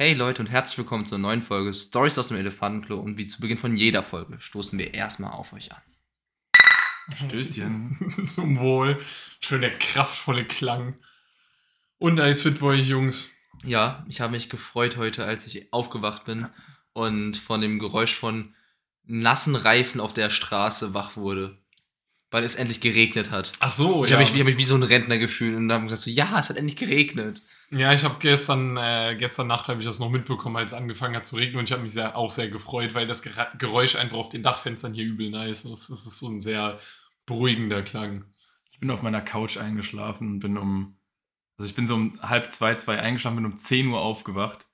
Hey Leute und herzlich willkommen zur neuen Folge Stories aus dem Elefantenklo und wie zu Beginn von jeder Folge stoßen wir erstmal auf euch an. Stößchen. Zum Wohl. Schön der kraftvolle Klang. Und als fit bei euch, Jungs. Ja, ich habe mich gefreut heute, als ich aufgewacht bin und von dem Geräusch von nassen Reifen auf der Straße wach wurde. Weil es endlich geregnet hat. Ach so, Ich ja. habe mich, ich hab mich wie so ein Rentner gefühlt und habe gesagt, so, ja, es hat endlich geregnet. ja, ich habe gestern, äh, gestern Nacht habe ich das noch mitbekommen, als es angefangen hat zu regnen und ich habe mich sehr, auch sehr gefreut, weil das Geräusch einfach auf den Dachfenstern hier übel nice ist. Das ist so ein sehr beruhigender Klang. Ich bin auf meiner Couch eingeschlafen und bin um. Also ich bin so um halb zwei, zwei eingeschlafen, bin um 10 Uhr aufgewacht.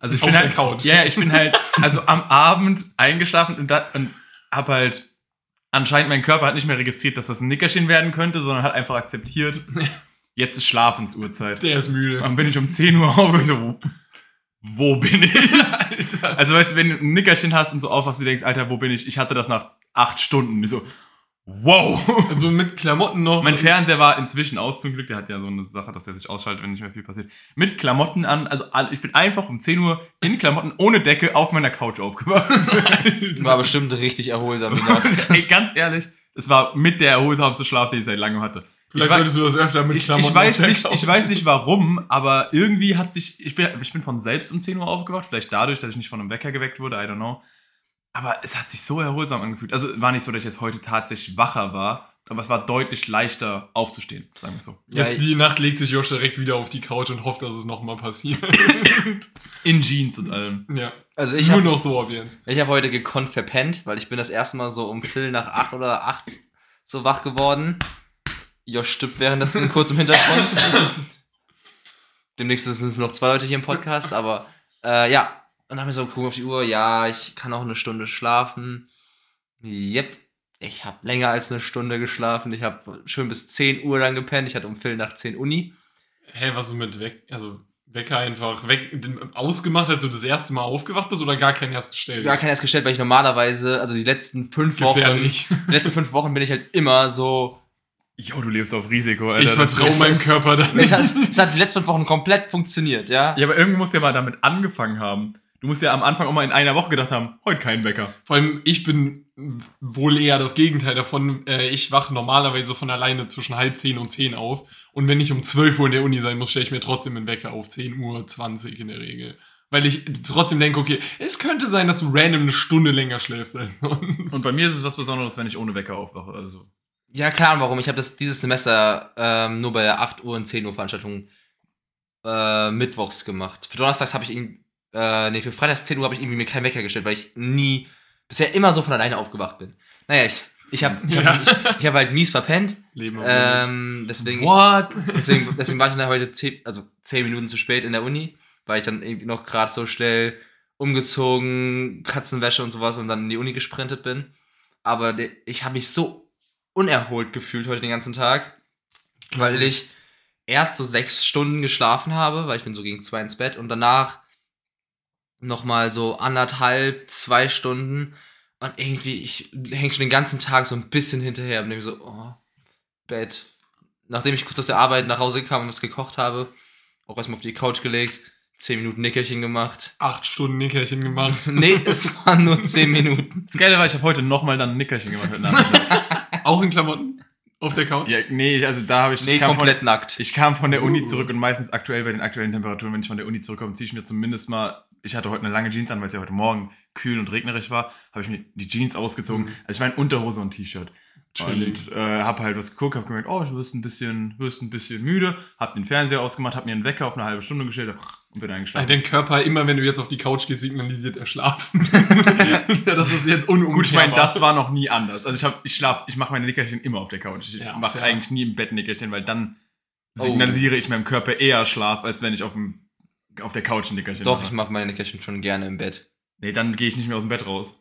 Also ich Auf bin der halt, Couch. Ja, ja, ich bin halt also am Abend eingeschlafen und, da, und hab halt anscheinend mein Körper hat nicht mehr registriert, dass das ein Nickerchen werden könnte, sondern hat einfach akzeptiert, jetzt ist Schlafensuhrzeit. Der ist müde. Dann bin ich um 10 Uhr aufgewacht, so, wo, wo bin ich? Alter. Also weißt du, wenn du ein Nickerchen hast und so aufwachst, du denkst, Alter, wo bin ich? Ich hatte das nach acht Stunden. Ich so, wow. Also mit Klamotten noch. Mein Fernseher war inzwischen aus zum Glück. Der hat ja so eine Sache, dass der sich ausschaltet, wenn nicht mehr viel passiert. Mit Klamotten an. Also ich bin einfach um 10 Uhr in Klamotten ohne Decke auf meiner Couch aufgewacht. War bestimmt richtig erholsam. Ey, ganz ehrlich, es war mit der erholsamste Schlaf, den ich seit langem hatte. Vielleicht ich, solltest du das öfter mit ich, Klamotten ich, weiß auf der nicht, ich weiß nicht warum, aber irgendwie hat sich. Ich bin, ich bin von selbst um 10 Uhr aufgewacht. Vielleicht dadurch, dass ich nicht von einem Wecker geweckt wurde, I don't know. Aber es hat sich so erholsam angefühlt. Also war nicht so, dass ich jetzt heute tatsächlich wacher war, aber es war deutlich leichter aufzustehen, sagen wir so. Ja, Jetzt die Nacht legt sich Josh direkt wieder auf die Couch und hofft, dass es nochmal passiert. In Jeans und allem. ja. Also ich Nur habe noch so ab jetzt. ich hab heute gekonnt verpennt, weil ich bin das erste Mal so um Viertel nach acht oder acht so wach geworden. Josh stirbt währenddessen kurz im Hintergrund. Demnächst sind es noch zwei Leute hier im Podcast, aber äh, ja. Und dann habe ich so gucken auf die Uhr, ja, ich kann auch eine Stunde schlafen. Yep, ich habe länger als eine Stunde geschlafen. Ich habe schön bis 10 Uhr lang gepennt. Ich hatte um Viertel nach 10 Uni. Hä, was ist mit weg? Also Wecker einfach weg, ausgemacht, als du das erste Mal aufgewacht bist oder gar keinen erst gestellt? Gar kein erst gestellt, weil ich normalerweise, also die letzten fünf Wochen, Gefährlich. die letzten fünf Wochen bin ich halt immer so Jo, du lebst auf Risiko, Ich Alter. Das- vertraue meinem ist- Körper da Es nicht. hat, es hat die letzten fünf Wochen komplett funktioniert, ja? ja, aber irgendwo musst du ja mal damit angefangen haben. Du musst ja am Anfang auch mal in einer Woche gedacht haben, heute kein Wecker. Vor allem, ich bin wohl eher das Gegenteil davon. Äh, Ich wache normalerweise von alleine zwischen halb zehn und zehn auf. Und wenn ich um 12 Uhr in der Uni sein muss, stelle ich mir trotzdem einen Wecker auf 10 Uhr 20 in der Regel. Weil ich trotzdem denke, okay, es könnte sein, dass du random eine Stunde länger schläfst als sonst. Und bei mir ist es was Besonderes, wenn ich ohne Wecker aufwache. Also, Ja, klar, warum? Ich habe das dieses Semester ähm, nur bei der 8 Uhr und 10 Uhr Veranstaltung äh, mittwochs gemacht. Für Donnerstags habe ich ihn, äh, nee, für Freitags 10 Uhr habe ich irgendwie mir keinen Wecker gestellt, weil ich nie, bisher immer so von alleine aufgewacht bin. Naja, ich, ich habe ich hab, Ja. ich, ich hab halt mies verpennt. Leben. Ähm, deswegen, what? deswegen, deswegen war ich dann heute zehn, also zehn Minuten zu spät in der Uni, weil ich dann irgendwie noch gerade so schnell umgezogen, Katzenwäsche und sowas und dann in die Uni gesprintet bin. Aber ich habe mich so unerholt gefühlt heute den ganzen Tag, weil ich erst so sechs Stunden geschlafen habe, weil ich bin so gegen zwei ins Bett und danach nochmal so anderthalb, zwei Stunden und irgendwie, ich hänge schon den ganzen Tag so ein bisschen hinterher und denke so, oh, Bett. Nachdem ich kurz aus der Arbeit nach Hause kam und was gekocht habe, auch erstmal auf die Couch gelegt, zehn Minuten Nickerchen gemacht. Acht Stunden Nickerchen gemacht. Nee, es waren nur zehn Minuten. Das Geile war, ich habe heute nochmal dann ein Nickerchen gemacht. Auch in Klamotten? Auf der Couch? ja, nee, also da habe ich, Nee, ich, kam von, komplett nackt. ich kam von der Uni Uh. zurück und meistens aktuell bei den aktuellen Temperaturen, wenn ich von der Uni zurückkomme, ziehe ich mir zumindest mal, ich hatte heute eine lange Jeans an, weil es ja heute Morgen kühl und regnerisch war, habe ich mir die Jeans ausgezogen. Mhm. Also ich war in Unterhose und T-Shirt. Und äh, habe halt was geguckt, habe gemerkt, oh, du wirst ein bisschen, wirst ein bisschen müde, habe den Fernseher ausgemacht, habe mir einen Wecker auf eine halbe Stunde gestellt und bin eingeschlafen. dein Körper immer, wenn du jetzt auf die Couch gehst, signalisiert er schlafen. ja, das ist jetzt unumkehrbar. Gut, ich meine, das war noch nie anders. Also ich habe, ich schlaf, ich mache meine Nickerchen immer auf der Couch. Ich Ja, mache eigentlich nie im Bett Nickerchen, weil dann Oh. signalisiere ich meinem Körper eher Schlaf, als wenn ich auf dem auf der Couch ein Nickerchen Doch, mache. ich mache meine Nickerchen schon gerne im Bett. Nee, dann gehe ich nicht mehr aus dem Bett raus.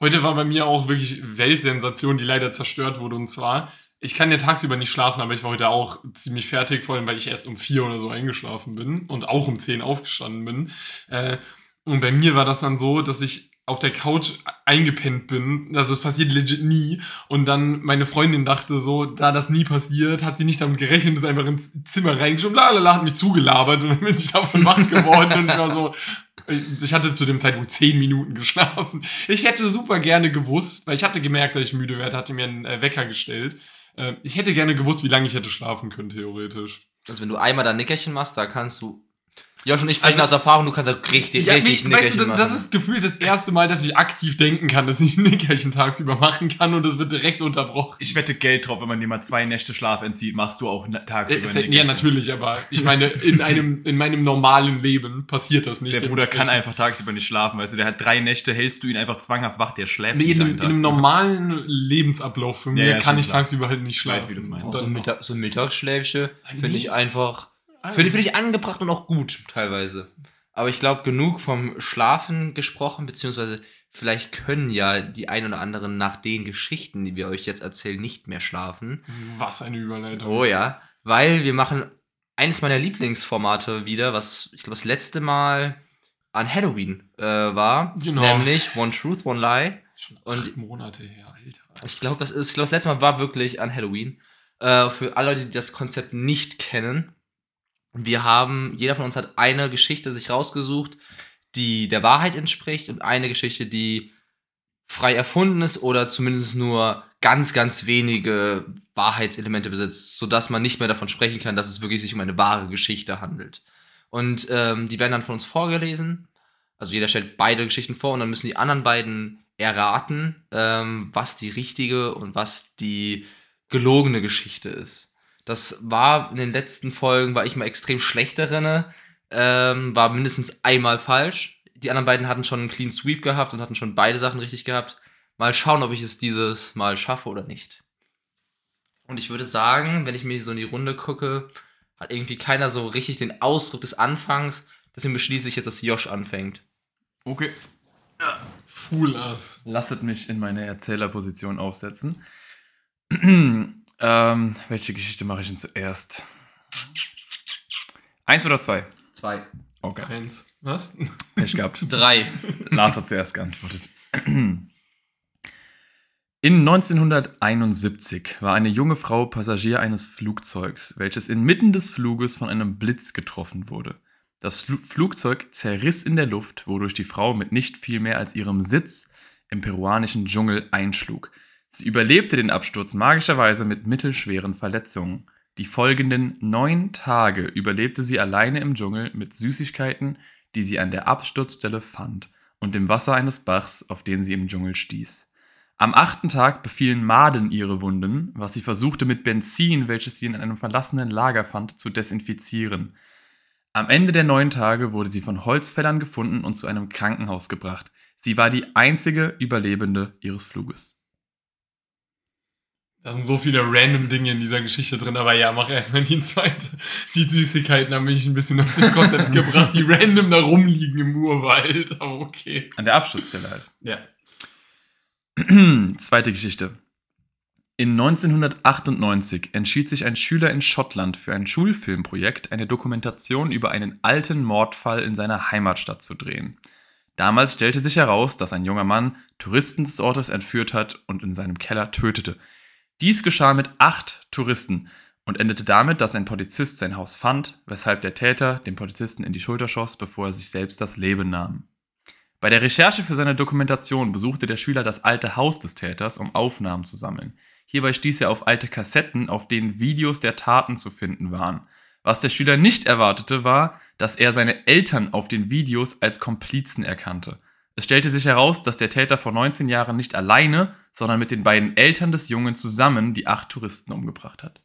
Heute war bei mir auch wirklich Weltsensation, die leider zerstört wurde. Und zwar, ich kann ja tagsüber nicht schlafen, aber ich war heute auch ziemlich fertig, vor allem weil ich erst um vier oder so eingeschlafen bin und auch um zehn aufgestanden bin. Äh, und bei mir war das dann so, dass ich auf der Couch eingepennt bin. Also das passiert legit nie. Und dann meine Freundin dachte so, da das nie passiert, hat sie nicht damit gerechnet, ist einfach ins Zimmer reingeschoben, lalala, hat mich zugelabert und dann bin ich davon wach geworden und ich war so, ich hatte zu dem Zeitpunkt zehn Minuten geschlafen. Ich hätte super gerne gewusst, weil ich hatte gemerkt, dass ich müde werde, hatte mir einen äh, Wecker gestellt. Äh, ich hätte gerne gewusst, wie lange ich hätte schlafen können, theoretisch. Also wenn du einmal dein Nickerchen machst, da kannst du. Josh und ich sprechen Also- aus Erfahrung, du kannst auch richtig, Ja, richtig nee, weißt Nickerchen du, machen. das ist gefühlt das erste Mal, dass ich aktiv denken kann, dass ich ein Nickerchen tagsüber machen kann und das wird direkt unterbrochen. Ich wette Geld drauf, wenn man dir mal zwei Nächte Schlaf entzieht, machst du auch tagsüber. Es- ein ja, natürlich, aber ich meine, in einem, in meinem normalen Leben passiert das nicht. Der Bruder kann einfach tagsüber nicht schlafen, weißt du, der hat drei Nächte, hältst du ihn einfach zwanghaft wach, der schläft Nee, nicht in, in einem normalen Lebensablauf für Ja, mir ja, kann ich klar. tagsüber halt nicht Ich schlafen. weiß, wie du's meinst. Und so, ein dann- Mittag, so Mittagsschläfchen finde ich einfach. Ah, Finde find ich angebracht und auch gut, teilweise. Aber ich glaube, genug vom Schlafen gesprochen, beziehungsweise vielleicht können ja die ein oder anderen nach den Geschichten, die wir euch jetzt erzählen, nicht mehr schlafen. Was eine Überleitung. Oh ja, weil wir machen eines meiner Lieblingsformate wieder, was ich glaube das letzte Mal an Halloween äh, war, Genau. nämlich One Truth, One Lie. Schon Und- acht Monate her, Alter. Ich glaube, das ist, ich glaube, das letzte Mal war wirklich an Halloween. Äh, für alle Leute, die das Konzept nicht kennen, wir haben, jeder von uns hat eine Geschichte sich rausgesucht, die der Wahrheit entspricht und eine Geschichte, die frei erfunden ist oder zumindest nur ganz, ganz wenige Wahrheitselemente besitzt, sodass man nicht mehr davon sprechen kann, dass es wirklich sich um eine wahre Geschichte handelt. Und ähm, die werden dann von uns vorgelesen. Also jeder stellt beide Geschichten vor und dann müssen die anderen beiden erraten, ähm, was die richtige und was die gelogene Geschichte ist. Das war in den letzten Folgen, war ich mal extrem schlecht darin, ähm, war mindestens einmal falsch. Die anderen beiden hatten schon einen Clean Sweep gehabt und hatten schon beide Sachen richtig gehabt. Mal schauen, ob ich es dieses Mal schaffe oder nicht. Und ich würde sagen, wenn ich mir so in die Runde gucke, hat irgendwie keiner so richtig den Ausdruck des Anfangs. Deswegen beschließe ich jetzt, dass Josh anfängt. Okay. Fool us. Lasset mich in meine Erzählerposition aufsetzen. Ähm, welche Geschichte mache ich denn zuerst? Eins oder zwei? Zwei. Okay. Eins. Was? Pech gehabt. Drei. Lars hat zuerst geantwortet. In 1971 war eine junge Frau Passagier eines Flugzeugs, welches inmitten des Fluges von einem Blitz getroffen wurde. Das Fl Flugzeug zerriss in der Luft, wodurch die Frau mit nicht viel mehr als ihrem Sitz im peruanischen Dschungel einschlug. Sie überlebte den Absturz magischerweise mit mittelschweren Verletzungen. Die folgenden neun Tage überlebte sie alleine im Dschungel mit Süßigkeiten, die sie an der Absturzstelle fand, und dem Wasser eines Bachs, auf den sie im Dschungel stieß. Am achten Tag befielen Maden ihre Wunden, was sie versuchte mit Benzin, welches sie in einem verlassenen Lager fand, zu desinfizieren. Am Ende der neun Tage wurde sie von Holzfällern gefunden und zu einem Krankenhaus gebracht. Sie war die einzige Überlebende ihres Fluges. Da sind so viele random Dinge in dieser Geschichte drin, aber ja, mach erstmal die zweite. Die Süßigkeiten haben mich ein bisschen aus dem Konzept gebracht, die random da rumliegen im Urwald. Aber okay. An der Absturzstelle halt. Ja. Zweite Geschichte. In 1998 entschied sich ein Schüler in Schottland für ein Schulfilmprojekt, eine Dokumentation über einen alten Mordfall in seiner Heimatstadt zu drehen. Damals stellte sich heraus, dass ein junger Mann Touristen des Ortes entführt hat und in seinem Keller tötete. Dies geschah mit acht Touristen und endete damit, dass ein Polizist sein Haus fand, weshalb der Täter dem Polizisten in die Schulter schoss, bevor er sich selbst das Leben nahm. Bei der Recherche für seine Dokumentation besuchte der Schüler das alte Haus des Täters, um Aufnahmen zu sammeln. Hierbei stieß er auf alte Kassetten, auf denen Videos der Taten zu finden waren. Was der Schüler nicht erwartete, war, dass er seine Eltern auf den Videos als Komplizen erkannte. Es stellte sich heraus, dass der Täter vor 19 Jahren nicht alleine, sondern mit den beiden Eltern des Jungen zusammen die acht Touristen umgebracht hat.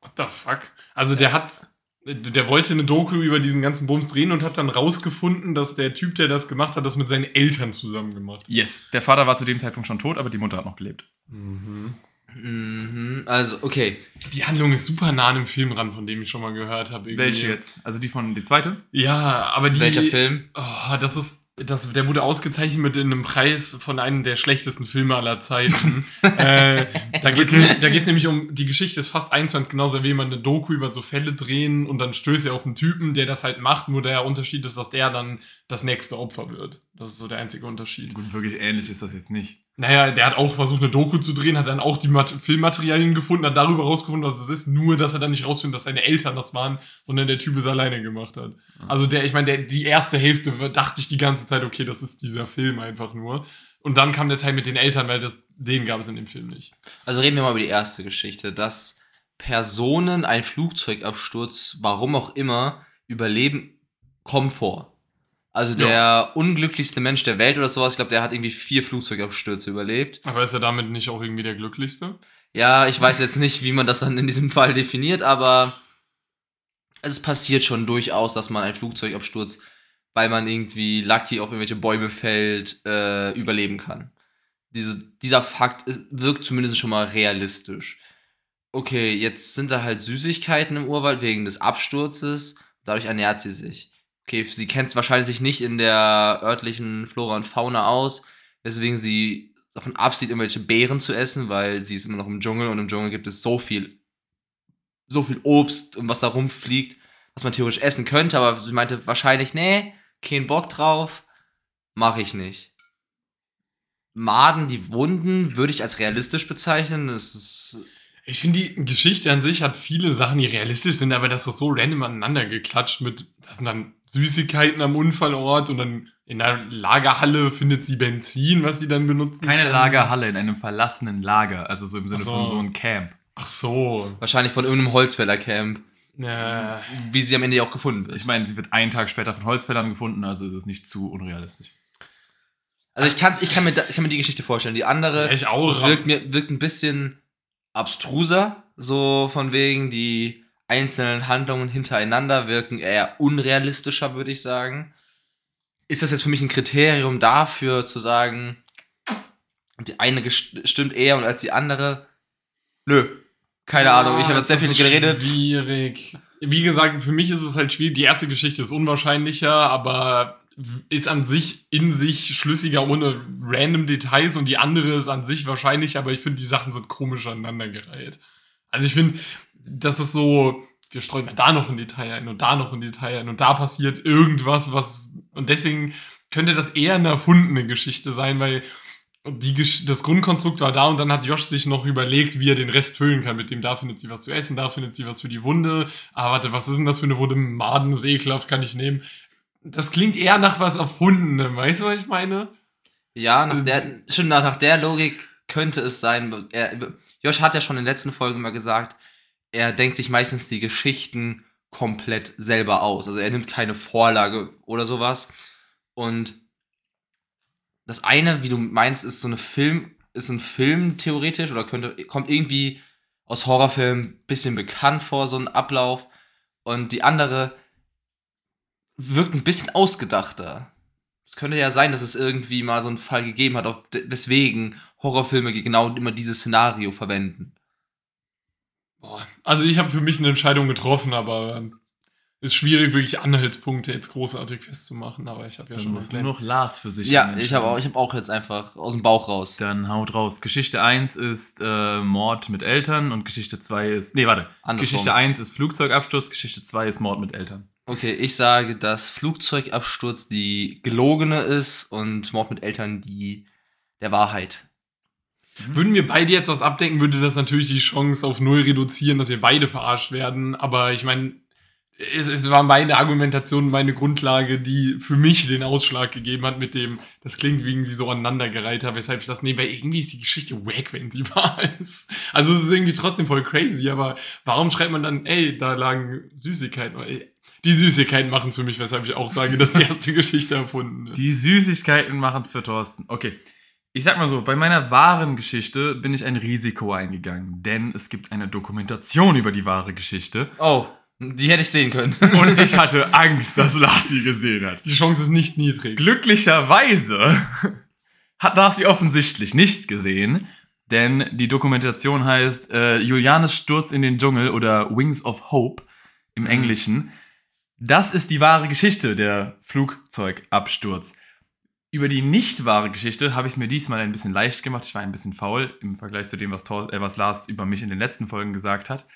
What the fuck? Also der hat. Der wollte eine Doku über diesen ganzen Bums drehen und hat dann rausgefunden, dass der Typ, der das gemacht hat, das mit seinen Eltern zusammen gemacht hat. Yes, der Vater war zu dem Zeitpunkt schon tot, aber die Mutter hat noch gelebt. Mhm. Mhm. Also, okay. Die Handlung ist super nah an dem Film ran, von dem ich schon mal gehört habe. irgendwie. Welche jetzt? Also die von die zweite? Ja, aber die. Welcher Film? Oh, das ist. das, der wurde ausgezeichnet mit einem Preis von einem der schlechtesten Filme aller Zeiten. äh, da geht es da geht's nämlich um, die Geschichte ist fast eins zu eins genauso wie jemand eine Doku über so Fälle drehen und dann stößt er auf einen Typen, der das halt macht, nur der Unterschied ist, dass der dann das nächste Opfer wird. Das ist so der einzige Unterschied. Gut, wirklich ähnlich ist das jetzt nicht. Naja, der hat auch versucht, eine Doku zu drehen, hat dann auch die Mat Filmmaterialien gefunden, hat darüber rausgefunden, was es ist, nur dass er dann nicht rausfindet, dass seine Eltern das waren, sondern der Typ es alleine gemacht hat. Also der, ich meine, die erste Hälfte dachte ich die ganze Zeit, okay, das ist dieser Film einfach nur. Und dann kam der Teil mit den Eltern, weil das, den gab es in dem Film nicht. Also reden wir mal über die erste Geschichte, dass Personen einen Flugzeugabsturz, warum auch immer, überleben, kommt vor. Also der unglücklichste Mensch der Welt oder sowas, ich glaube, der hat irgendwie vier Flugzeugabstürze überlebt. Aber ist er damit nicht auch irgendwie der glücklichste? Ja, ich weiß jetzt nicht, wie man das dann in diesem Fall definiert, aber es passiert schon durchaus, dass man einen Flugzeugabsturz, weil man irgendwie lucky auf irgendwelche Bäume fällt, äh, überleben kann. Diese, dieser Fakt ist, wirkt zumindest schon mal realistisch. Okay, jetzt sind da halt Süßigkeiten im Urwald wegen des Absturzes, dadurch ernährt sie sich. Okay, sie kennt wahrscheinlich sich nicht in der örtlichen Flora und Fauna aus, weswegen sie davon absieht, irgendwelche Beeren zu essen, weil sie ist immer noch im Dschungel und im Dschungel gibt es so viel, so viel Obst und was da rumfliegt, was man theoretisch essen könnte, aber sie meinte wahrscheinlich, nee, kein Bock drauf, mache ich nicht. Maden, die Wunden, würde ich als realistisch bezeichnen. Das ist Ich finde, die Geschichte an sich hat viele Sachen, die realistisch sind, aber das ist so random aneinander geklatscht mit, das sind dann Süßigkeiten am Unfallort und dann in der Lagerhalle findet sie Benzin, was sie dann benutzen Keine kann. Lagerhalle in einem verlassenen Lager, also so im Sinne so. von so einem Camp. Ach so. wahrscheinlich von irgendeinem Holzfällercamp, Äh, wie sie am Ende ja auch gefunden wird. Ich meine, sie wird einen Tag später von Holzfällern gefunden, also ist es nicht zu unrealistisch. Also ich, kann's, ich, kann mir, da- ich kann mir die Geschichte vorstellen. Die andere ich auch. wirkt, mir, wirkt ein bisschen abstruser, so von wegen die einzelnen Handlungen hintereinander wirken eher unrealistischer, würde ich sagen. Ist das jetzt für mich ein Kriterium dafür zu sagen, die eine stimmt eher und als die andere? Nö. Keine Ahnung, ich habe jetzt sehr viel geredet. Schwierig. Wie gesagt, für mich ist es halt schwierig. Die erste Geschichte ist unwahrscheinlicher, aber ist an sich in sich schlüssiger ohne random Details und die andere ist an sich wahrscheinlich, aber ich finde, die Sachen sind komisch aneinandergereiht. Also ich finde, das ist so, wir streuen mal da noch ein Detail ein und da noch ein Detail ein und da passiert irgendwas, was, und deswegen könnte das eher eine erfundene Geschichte sein, weil die, das Grundkonstrukt war da und dann hat Josh sich noch überlegt, wie er den Rest füllen kann. Mit dem, da findet sie was zu essen, da findet sie was für die Wunde. Ah, warte, was ist denn das für eine Wunde? Maden ist ekelhaft, kann ich nehmen. Das klingt eher nach was Erfundenem, weißt du, was ich meine? Ja, nach der, schon nach, nach der Logik könnte es sein. Er, Josh hat ja schon in den letzten Folgen immer gesagt, er denkt sich meistens die Geschichten komplett selber aus. Also er nimmt keine Vorlage oder sowas. Und das eine, wie du meinst, ist so eine Film, ist ein Film theoretisch oder könnte, kommt irgendwie aus Horrorfilmen ein bisschen bekannt vor, so ein Ablauf. Und die andere wirkt ein bisschen ausgedachter. Es könnte ja sein, dass es irgendwie mal so einen Fall gegeben hat, weswegen Horrorfilme genau immer dieses Szenario verwenden. Boah. Also ich habe für mich eine Entscheidung getroffen, aber ähm, ist schwierig, wirklich Anhaltspunkte jetzt großartig festzumachen, aber ich habe ja Dann schon muss nur noch Lars für sich Ja, ich habe auch, ich hab auch jetzt einfach aus dem Bauch raus. Dann haut raus. Geschichte 1 ist äh, Mord mit Eltern und Geschichte 2 ist. Nee, warte. Andersrum. Geschichte 1 ist Flugzeugabsturz, Geschichte 2 ist Mord mit Eltern. Okay, ich sage, dass Flugzeugabsturz die gelogene ist und Mord mit Eltern die der Wahrheit. Würden wir beide jetzt was abdecken, würde das natürlich die Chance auf null reduzieren, dass wir beide verarscht werden. Aber ich meine, es, es war meine Argumentation, meine Grundlage, die für mich den Ausschlag gegeben hat mit dem, das klingt wie irgendwie so aneinandergereiht weshalb ich das nehme, weil irgendwie ist die Geschichte wack, wenn die wahr ist. Also es ist irgendwie trotzdem voll crazy, aber warum schreibt man dann, ey, da lagen Süßigkeiten? Ey, Die Süßigkeiten machen es für mich, weshalb ich auch sage, dass die erste Geschichte erfunden ist. Die Süßigkeiten machen es für Thorsten. Okay. Ich sag mal so, bei meiner wahren Geschichte bin ich ein Risiko eingegangen, denn es gibt eine Dokumentation über die wahre Geschichte. Oh, die hätte ich sehen können. Und ich hatte Angst, dass Lars sie gesehen hat. Die Chance ist nicht niedrig. Glücklicherweise hat Lars sie offensichtlich nicht gesehen, denn die Dokumentation heißt äh, Julianes Sturz in den Dschungel oder Wings of Hope im Englischen. Das ist die wahre Geschichte, der Flugzeugabsturz. Über die nicht wahre Geschichte habe ich es mir diesmal ein bisschen leicht gemacht. Ich war ein bisschen faul im Vergleich zu dem, was, Thor, äh, was Lars über mich in den letzten Folgen gesagt hat.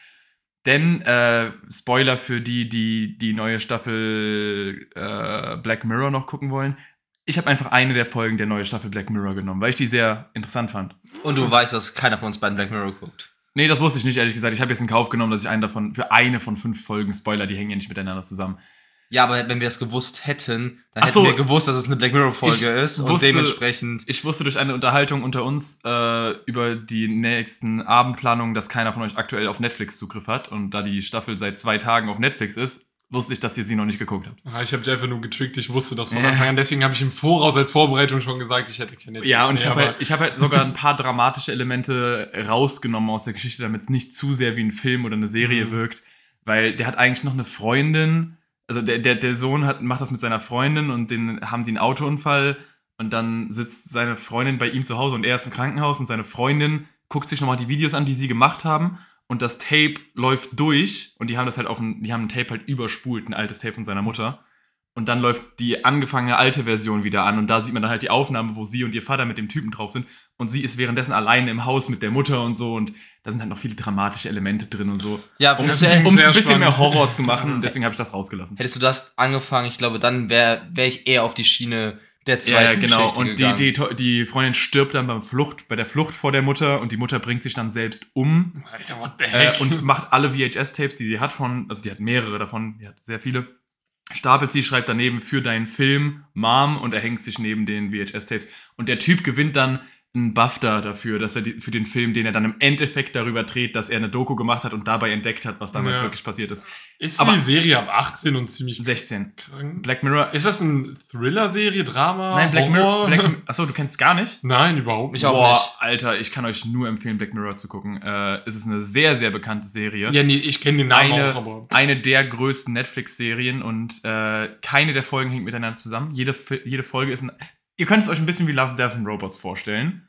Denn, äh, Spoiler für die, die die neue Staffel äh, Black Mirror noch gucken wollen. Ich habe einfach eine der Folgen der neuen Staffel Black Mirror genommen, weil ich die sehr interessant fand. Und du weißt, dass keiner von uns beiden Black Mirror guckt. Nee, das wusste ich nicht, ehrlich gesagt. Ich habe jetzt in Kauf genommen, dass ich einen davon, für eine von fünf Folgen, Spoiler, die hängen ja nicht miteinander zusammen. Ja, aber wenn wir es gewusst hätten, dann Ach hätten so. wir gewusst, dass es eine Black Mirror-Folge Ich ist. Und wusste- dementsprechend. Ich wusste durch eine Unterhaltung unter uns äh, über die nächsten Abendplanungen, dass keiner von euch aktuell auf Netflix Zugriff hat. Und da die Staffel seit zwei Tagen auf Netflix ist, wusste ich, dass ihr sie noch nicht geguckt habt. Ah, Ich habe dich einfach nur getrickt, ich wusste das von. Anfang an. Deswegen habe ich im Voraus als Vorbereitung schon gesagt, ich hätte keine Ja, und ich habe halt, ich hab halt sogar ein paar dramatische Elemente rausgenommen aus der Geschichte, damit es nicht zu sehr wie ein Film oder eine Serie Mhm. wirkt. Weil der hat eigentlich noch eine Freundin. Also der, der, der Sohn hat, macht das mit seiner Freundin und den haben die einen Autounfall und dann sitzt seine Freundin bei ihm zu Hause und er ist im Krankenhaus und seine Freundin guckt sich nochmal die Videos an, die sie gemacht haben und das Tape läuft durch und die haben das halt auf ein, die haben ein Tape halt überspult, ein altes Tape von seiner Mutter. Und dann läuft die angefangene alte Version wieder an und da sieht man dann halt die Aufnahme, wo sie und ihr Vater mit dem Typen drauf sind und sie ist währenddessen alleine im Haus mit der Mutter und so und da sind halt noch viele dramatische Elemente drin und so. Ja, Um es ein bisschen mehr spannend. Horror zu machen und deswegen habe ich das rausgelassen. hättest du das angefangen, ich glaube, dann wäre wär ich eher auf die Schiene der zweiten ja, genau. Geschichte Und die, gegangen. die, die Freundin stirbt dann beim Flucht, bei der Flucht vor der Mutter und die Mutter bringt sich dann selbst um Alter, what the äh, heck? und macht alle VHS-Tapes, die sie hat von, also die hat mehrere davon, die hat sehr viele, stapelt sie, schreibt daneben für deinen Film Mom und er hängt sich neben den VHS-Tapes. Und der Typ gewinnt dann einen BAFTA dafür, dass er die, für den Film, den er dann im Endeffekt darüber dreht, dass er eine Doku gemacht hat und dabei entdeckt hat, was damals Ja. wirklich passiert ist. ist aber- die Serie ab 18 und ziemlich 16. krank? Black Mirror. Ist das eine Thriller-Serie, Drama, Nein, Black Horror? Mirror. Black, achso, du kennst es gar nicht? Nein, überhaupt Ich nicht. auch Boah, nicht. Alter, ich kann euch nur empfehlen, Black Mirror zu gucken. Äh, es ist eine sehr, sehr bekannte Serie. Ja, nee, ich kenne den Namen eine, auch, aber. eine der größten Netflix-Serien und äh, keine der Folgen hängt miteinander zusammen. Jede, jede Folge ist ein. Ihr könnt es euch ein bisschen wie Love, Death and Robots vorstellen.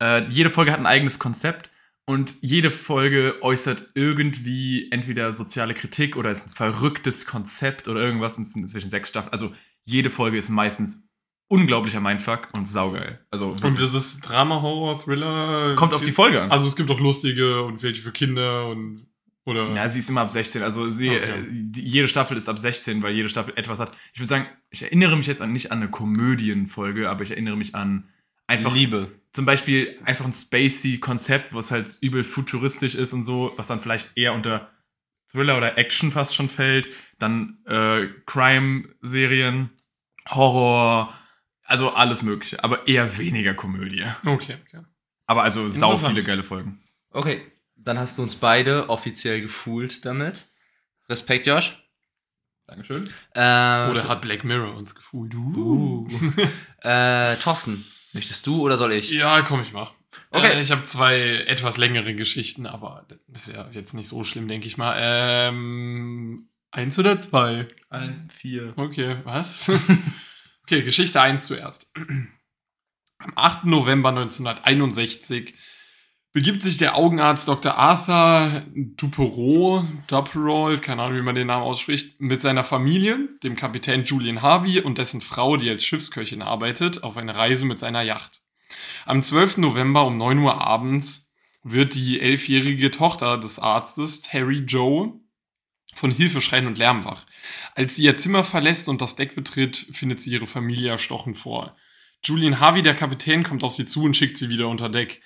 Äh, jede Folge hat ein eigenes Konzept und jede Folge äußert irgendwie entweder soziale Kritik oder ist ein verrücktes Konzept oder irgendwas. Und es sind inzwischen sechs Staffeln. Also jede Folge ist meistens unglaublicher Mindfuck und saugeil. Also Und wirklich. das ist Drama, Horror, Thriller. kommt auf die Folge an. Also es gibt auch lustige und welche für Kinder und. Oder. Ja, sie ist immer ab 16. Also sie, Okay. äh, jede Staffel ist ab 16, weil jede Staffel etwas hat. Ich würde sagen, ich erinnere mich jetzt an, nicht an eine Komödienfolge, aber ich erinnere mich an einfach Liebe. zum Beispiel einfach ein spacey-Konzept, was halt übel futuristisch ist und so, was dann vielleicht eher unter Thriller oder Action fast schon fällt. Dann äh, Crime-Serien, Horror, also alles Mögliche, aber eher weniger Komödie. Okay, okay. Aber also sau viele geile Folgen. Okay, dann hast du uns beide offiziell gefühlt damit. Respekt, Josh. Dankeschön. Äh, Oder hat Black Mirror uns gefühlt? Uh. äh, Thorsten, möchtest du oder soll ich? Ja, komm, ich mach. Okay. Äh, ich habe zwei etwas längere Geschichten, aber das ist ja jetzt nicht so schlimm, denke ich mal. Ähm, eins oder zwei? Eins, vier. Okay, was? okay, Geschichte 1 zuerst. Am 8. November 1961 begibt sich der Augenarzt Dr. Arthur Duperot, Duperol, keine Ahnung, wie man den Namen ausspricht, mit seiner Familie, dem Kapitän Julian Harvey und dessen Frau, die als Schiffsköchin arbeitet, auf eine Reise mit seiner Yacht. Am 12. November um 9 Uhr abends wird die elfjährige Tochter des Arztes, Terry Joe, von Hilfeschreien und Lärm wach. Als sie ihr Zimmer verlässt und das Deck betritt, findet sie ihre Familie erstochen vor. Julian Harvey, der Kapitän, kommt auf sie zu und schickt sie wieder unter Deck.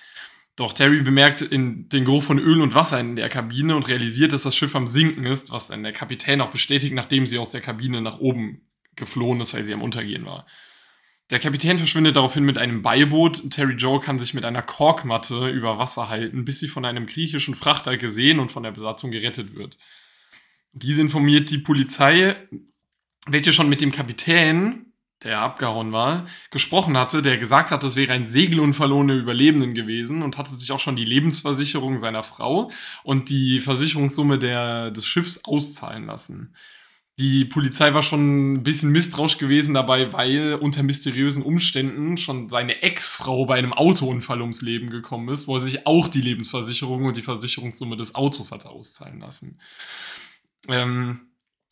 Doch Terry bemerkt in den Geruch von Öl und Wasser in der Kabine und realisiert, dass das Schiff am Sinken ist, was dann der Kapitän auch bestätigt, nachdem sie aus der Kabine nach oben geflohen ist, weil sie am Untergehen war. Der Kapitän verschwindet daraufhin mit einem Beiboot. Terry Joe kann sich mit einer Korkmatte über Wasser halten, bis sie von einem griechischen Frachter gesehen und von der Besatzung gerettet wird. Diese informiert die Polizei, welche schon mit dem Kapitän, der abgehauen war, gesprochen hatte, der gesagt hat, es wäre ein Segelunfall ohne Überlebenden gewesen und hatte sich auch schon die Lebensversicherung seiner Frau und die Versicherungssumme der, des Schiffs auszahlen lassen. Die Polizei war schon ein bisschen misstrauisch gewesen dabei, weil unter mysteriösen Umständen schon seine Ex-Frau bei einem Autounfall ums Leben gekommen ist, wo er sich auch die Lebensversicherung und die Versicherungssumme des Autos hatte auszahlen lassen. Ähm,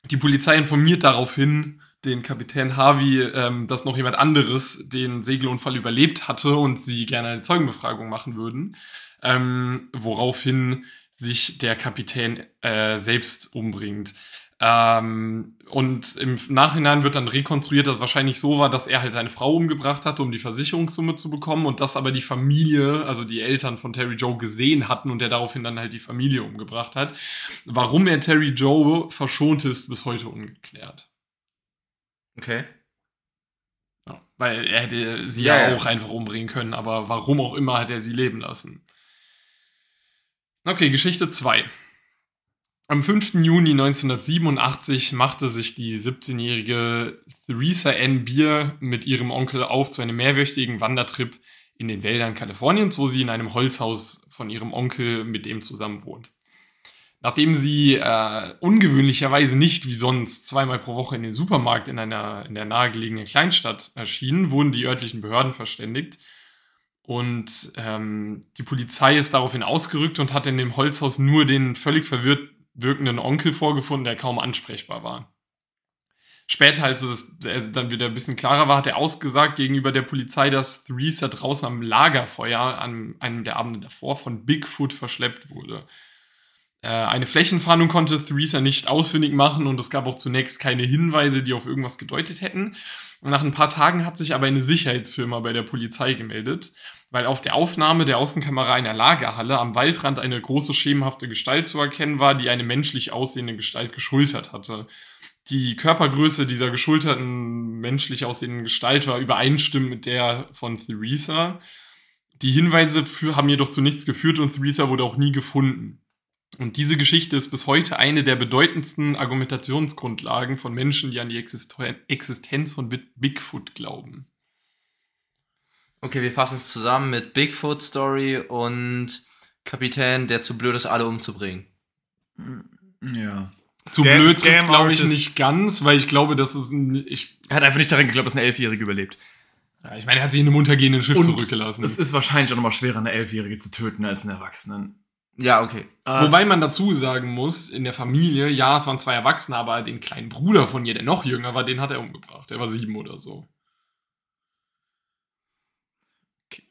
die Polizei informiert daraufhin den Kapitän Harvey, ähm, dass noch jemand anderes den Segelunfall überlebt hatte und sie gerne eine Zeugenbefragung machen würden. Ähm, woraufhin sich der Kapitän äh, selbst umbringt. Ähm, und im Nachhinein wird dann rekonstruiert, dass es wahrscheinlich so war, dass er halt seine Frau umgebracht hatte, um die Versicherungssumme zu bekommen und dass aber die Familie, also die Eltern von Terry Joe gesehen hatten und er daraufhin dann halt die Familie umgebracht hat. Warum er Terry Joe verschont ist, bis heute ungeklärt. Okay. Ja, weil er hätte sie Ja, ja, auch einfach umbringen können, aber warum auch immer hat er sie leben lassen. Okay, Geschichte 2. Am 5. Juni 1987 machte sich die 17-jährige Theresa Ann Beer mit ihrem Onkel auf zu einem mehrwöchigen Wandertrip in den Wäldern Kaliforniens, wo sie in einem Holzhaus von ihrem Onkel mit dem zusammen wohnt. Nachdem sie äh, ungewöhnlicherweise nicht wie sonst zweimal pro Woche in den Supermarkt in einer in der nahegelegenen Kleinstadt erschienen, wurden die örtlichen Behörden verständigt. Und ähm, die Polizei ist daraufhin ausgerückt und hat in dem Holzhaus nur den völlig verwirrt wirkenden Onkel vorgefunden, der kaum ansprechbar war. Später, als es dann wieder ein bisschen klarer war, hat er ausgesagt gegenüber der Polizei, dass Theresa draußen am Lagerfeuer an einem der Abende davor von Bigfoot verschleppt wurde. Äh, eine Flächenfahndung konnte Theresa nicht ausfindig machen und es gab auch zunächst keine Hinweise, die auf irgendwas gedeutet hätten. Nach ein paar Tagen hat sich aber eine Sicherheitsfirma bei der Polizei gemeldet, weil auf der Aufnahme der Außenkamera einer Lagerhalle am Waldrand eine große schemenhafte Gestalt zu erkennen war, die eine menschlich aussehende Gestalt geschultert hatte. Die Körpergröße dieser geschulterten, menschlich aussehenden Gestalt war übereinstimmend mit der von Theresa. Die Hinweise für, haben jedoch zu nichts geführt und Theresa wurde auch nie gefunden. Und diese Geschichte ist bis heute eine der bedeutendsten Argumentationsgrundlagen von Menschen, die an die Existen- Existenz von Bigfoot glauben. Okay, wir fassen es zusammen mit Bigfoot Story und Kapitän, der zu blöd ist, alle umzubringen. Ja. Zu Scam- blöd Scam glaube ich nicht ganz, weil ich glaube, dass es ein, ich, Er hat einfach nicht daran geglaubt, dass eine Elfjährige überlebt. ja, ich meine, er hat sich in einem untergehenden Schiff Und zurückgelassen. Es ist wahrscheinlich auch nochmal schwerer, eine Elfjährige zu töten als einen Erwachsenen. Ja, okay. Wobei man dazu sagen muss, in der Familie, ja, es waren zwei Erwachsene, aber den kleinen Bruder von ihr, der noch jünger war, den hat er umgebracht. Der war sieben oder so.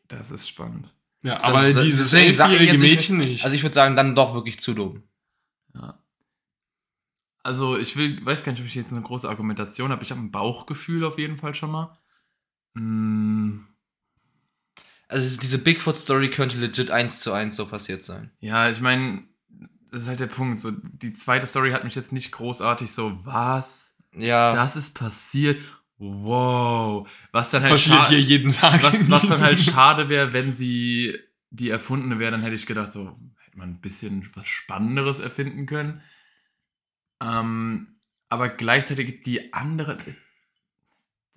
Das ist spannend. Ja, Das aber ist- dieses elfjährige Mädchen nicht. Also ich würde sagen, dann doch wirklich zu dumm. Ja. Also ich will, weiß gar nicht, ob ich jetzt eine große Argumentation habe. Ich habe ein Bauchgefühl auf jeden Fall schon mal. Mm, Also diese Bigfoot Story könnte legit eins zu eins so passiert sein. ja, ich meine, das ist halt der Punkt. So, die zweite Story hat mich jetzt nicht großartig so, was? Ja. Das ist passiert. Wow. Was dann halt passiert hier jeden Tag. was, was dann halt schade wäre, wenn sie die erfundene wäre, dann hätte ich gedacht, so hätte man ein bisschen was Spannenderes erfinden können. Ähm, aber gleichzeitig die andere,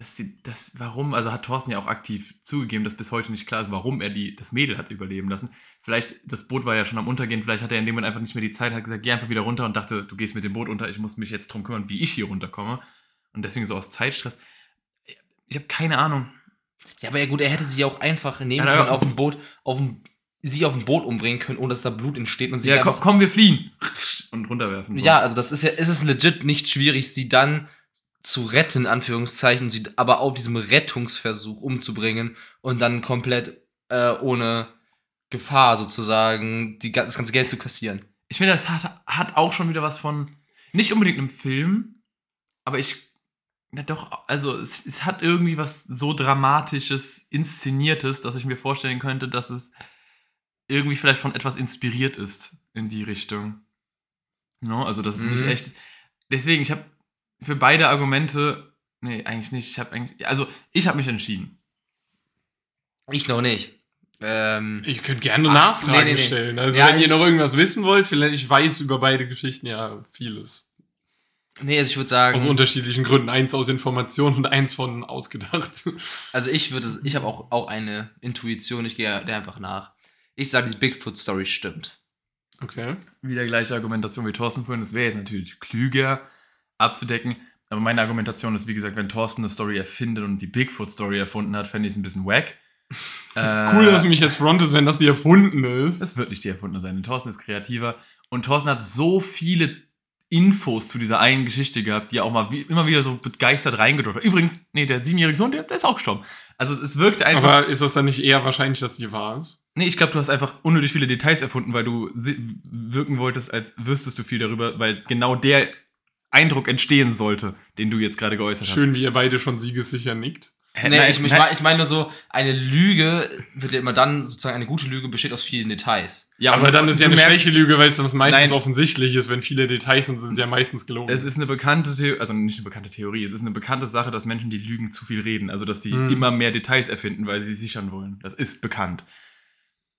dass sie, das, warum, also hat Thorsten ja auch aktiv zugegeben, dass bis heute nicht klar ist, warum er die, das Mädel hat überleben lassen. Vielleicht, das Boot war ja schon am Untergehen, vielleicht hat er in dem Moment einfach nicht mehr die Zeit, hat gesagt, geh einfach wieder runter und dachte, du gehst mit dem Boot unter, ich muss mich jetzt drum kümmern, wie ich hier runterkomme. Und deswegen so aus Zeitstress. Ich habe keine Ahnung. Ja, aber ja gut, er hätte sie ja auch einfach nehmen Ja, können, auf dem Boot, auf dem, sie auf dem Boot umbringen können, ohne dass da Blut entsteht und sie Ja, komm, komm, wir fliehen. Und runterwerfen. so. Ja, also das ist ja, ist es legit nicht schwierig, sie dann zu retten, Anführungszeichen, sie aber auf diesem Rettungsversuch umzubringen und dann komplett äh, ohne Gefahr sozusagen die, das ganze Geld zu kassieren. Ich finde, das hat, hat auch schon wieder was von, nicht unbedingt einem Film, aber ich, na doch, also es, es hat irgendwie was so Dramatisches, Inszeniertes, dass ich mir vorstellen könnte, dass es irgendwie vielleicht von etwas inspiriert ist in die Richtung. No, also das ist nicht Mhm. echt. Deswegen, ich habe für beide Argumente, nee, eigentlich nicht. Ich habe eigentlich, also ich habe mich entschieden. Ich noch nicht. Ähm, Ich könnte gerne Ach, Nachfragen nee, nee, nee. stellen. Also Ja, wenn ihr noch irgendwas wissen wollt, vielleicht ich weiß über beide Geschichten ja vieles. nee, also ich würde sagen, Aus unterschiedlichen Gründen. Eins aus Information und eins von ausgedacht. also ich würde, ich habe auch, auch eine Intuition, ich gehe der einfach nach. Ich sage, die Bigfoot-Story stimmt. Okay. wieder gleiche Argumentation wie Thorsten vorhin. Es wäre jetzt natürlich klüger abzudecken. Aber meine Argumentation ist, wie gesagt, wenn Thorsten eine Story erfindet und die Bigfoot-Story erfunden hat, fände ich es ein bisschen wack. Äh, Cool, dass du mich jetzt frontest, wenn das die erfunden ist. Es wird nicht die erfundene sein, denn Thorsten ist kreativer. Und Thorsten hat so viele Infos zu dieser einen Geschichte gehabt, die er auch mal wie, immer wieder so begeistert reingedrückt hat. Übrigens, nee, der siebenjährige Sohn, der, der ist auch gestorben. Also es wirkte einfach. Aber ist das dann nicht eher wahrscheinlich, dass die wahr ist? Nee, ich glaube, du hast einfach unnötig viele Details erfunden, weil du wirken wolltest, als wüsstest du viel darüber, weil genau der Eindruck entstehen sollte, den du jetzt gerade geäußert hast. Schön, wie ihr beide schon siegessicher nickt. Nee, nein, ich, ich, ich meine nur so, eine Lüge wird ja immer dann, sozusagen eine gute Lüge besteht aus vielen Details. ja, aber und dann ist ja eine schlechte Lüge, weil es dann meistens Nein. offensichtlich ist. Wenn viele Details sind, ist es ja meistens gelogen. Es ist eine bekannte Theorie, also nicht eine bekannte Theorie, es ist eine bekannte Sache, dass Menschen, die lügen, zu viel reden. Also, dass sie Hm. immer mehr Details erfinden, weil sie sichern wollen. Das ist bekannt.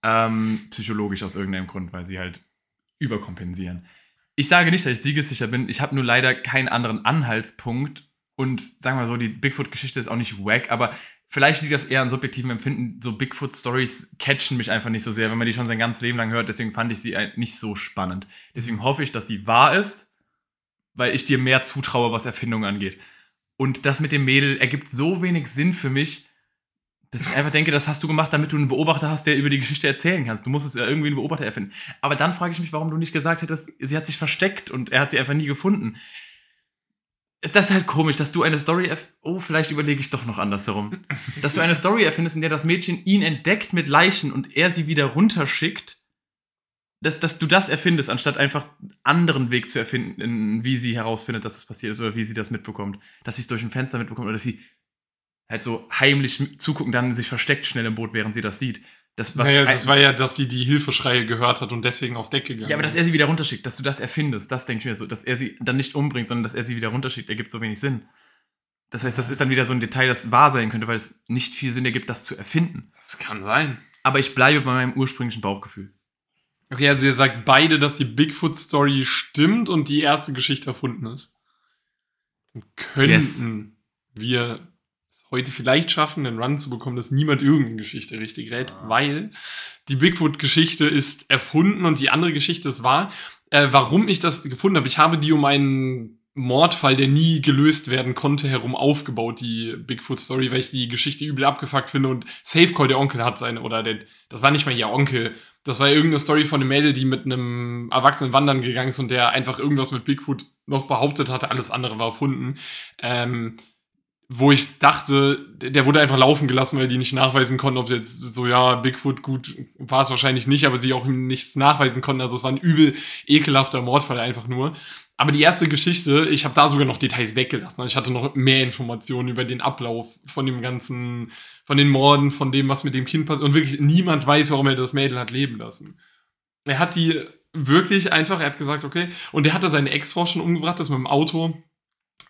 Ähm, psychologisch aus irgendeinem Grund, weil sie halt überkompensieren. Ich sage nicht, dass ich siegessicher bin. Ich habe nur leider keinen anderen Anhaltspunkt. Und sagen wir mal so, die Bigfoot-Geschichte ist auch nicht wack, aber vielleicht liegt das eher an subjektivem Empfinden. So Bigfoot-Stories catchen mich einfach nicht so sehr, wenn man die schon sein ganzes Leben lang hört. Deswegen fand ich sie halt nicht so spannend. Deswegen hoffe ich, dass sie wahr ist, weil ich dir mehr zutraue, was Erfindung angeht. Und das mit dem Mädel ergibt so wenig Sinn für mich, dass ich einfach denke, das hast du gemacht, damit du einen Beobachter hast, der über die Geschichte erzählen kannst. Du musstest ja irgendwie einen Beobachter erfinden. Aber dann frage ich mich, warum du nicht gesagt hättest, sie hat sich versteckt und er hat sie einfach nie gefunden. Das ist halt komisch, dass du eine Story erf Oh, vielleicht überlege ich doch noch andersherum. dass du eine Story erfindest, in der das Mädchen ihn entdeckt mit Leichen und er sie wieder runterschickt. Dass, dass du das erfindest, anstatt einfach anderen Weg zu erfinden, wie sie herausfindet, dass das passiert ist oder wie sie das mitbekommt. Dass sie es durch ein Fenster mitbekommt oder dass sie halt so heimlich zugucken, dann sich versteckt schnell im Boot, während sie das sieht. Das, was, naja, das war ja, dass sie die Hilfeschreie gehört hat und deswegen auf Deck gegangen ja, aber dass ist. er sie wieder runterschickt, dass du das erfindest, das denke ich mir so, dass er sie dann nicht umbringt, sondern dass er sie wieder runterschickt, ergibt so wenig Sinn. Das heißt, das ist dann wieder so ein Detail, das wahr sein könnte, weil es nicht viel Sinn ergibt, das zu erfinden. Das kann sein. Aber ich bleibe bei meinem ursprünglichen Bauchgefühl. Okay, also ihr sagt beide, dass die Bigfoot-Story stimmt und die erste Geschichte erfunden ist. Dann könnten Yes. wir heute vielleicht schaffen, einen Run zu bekommen, dass niemand irgendeine Geschichte richtig rät, weil die Bigfoot-Geschichte ist erfunden und die andere Geschichte ist wahr. Äh, warum ich das gefunden habe, ich habe die um einen Mordfall, der nie gelöst werden konnte, herum aufgebaut, die Bigfoot-Story, weil ich die Geschichte übel abgefuckt finde und Safecall, der Onkel hat seine, oder der, das war nicht mal ihr Onkel, das war irgendeine Story von einem Mädel, die mit einem Erwachsenen wandern gegangen ist und der einfach irgendwas mit Bigfoot noch behauptet hatte, alles andere war erfunden. Ähm, wo ich dachte, der wurde einfach laufen gelassen, weil die nicht nachweisen konnten, ob sie jetzt so, ja, Bigfoot gut war es wahrscheinlich nicht, aber sie auch nichts nachweisen konnten. Also es war ein übel ekelhafter Mordfall einfach nur. Aber die erste Geschichte, ich habe da sogar noch Details weggelassen. Also ich hatte noch mehr Informationen über den Ablauf von dem ganzen, von den Morden, von dem, was mit dem Kind passiert. Und wirklich niemand weiß, warum er das Mädel hat leben lassen. Er hat die wirklich einfach, er hat gesagt, okay, und er hatte seine Ex-Frau schon umgebracht, das mit dem Auto,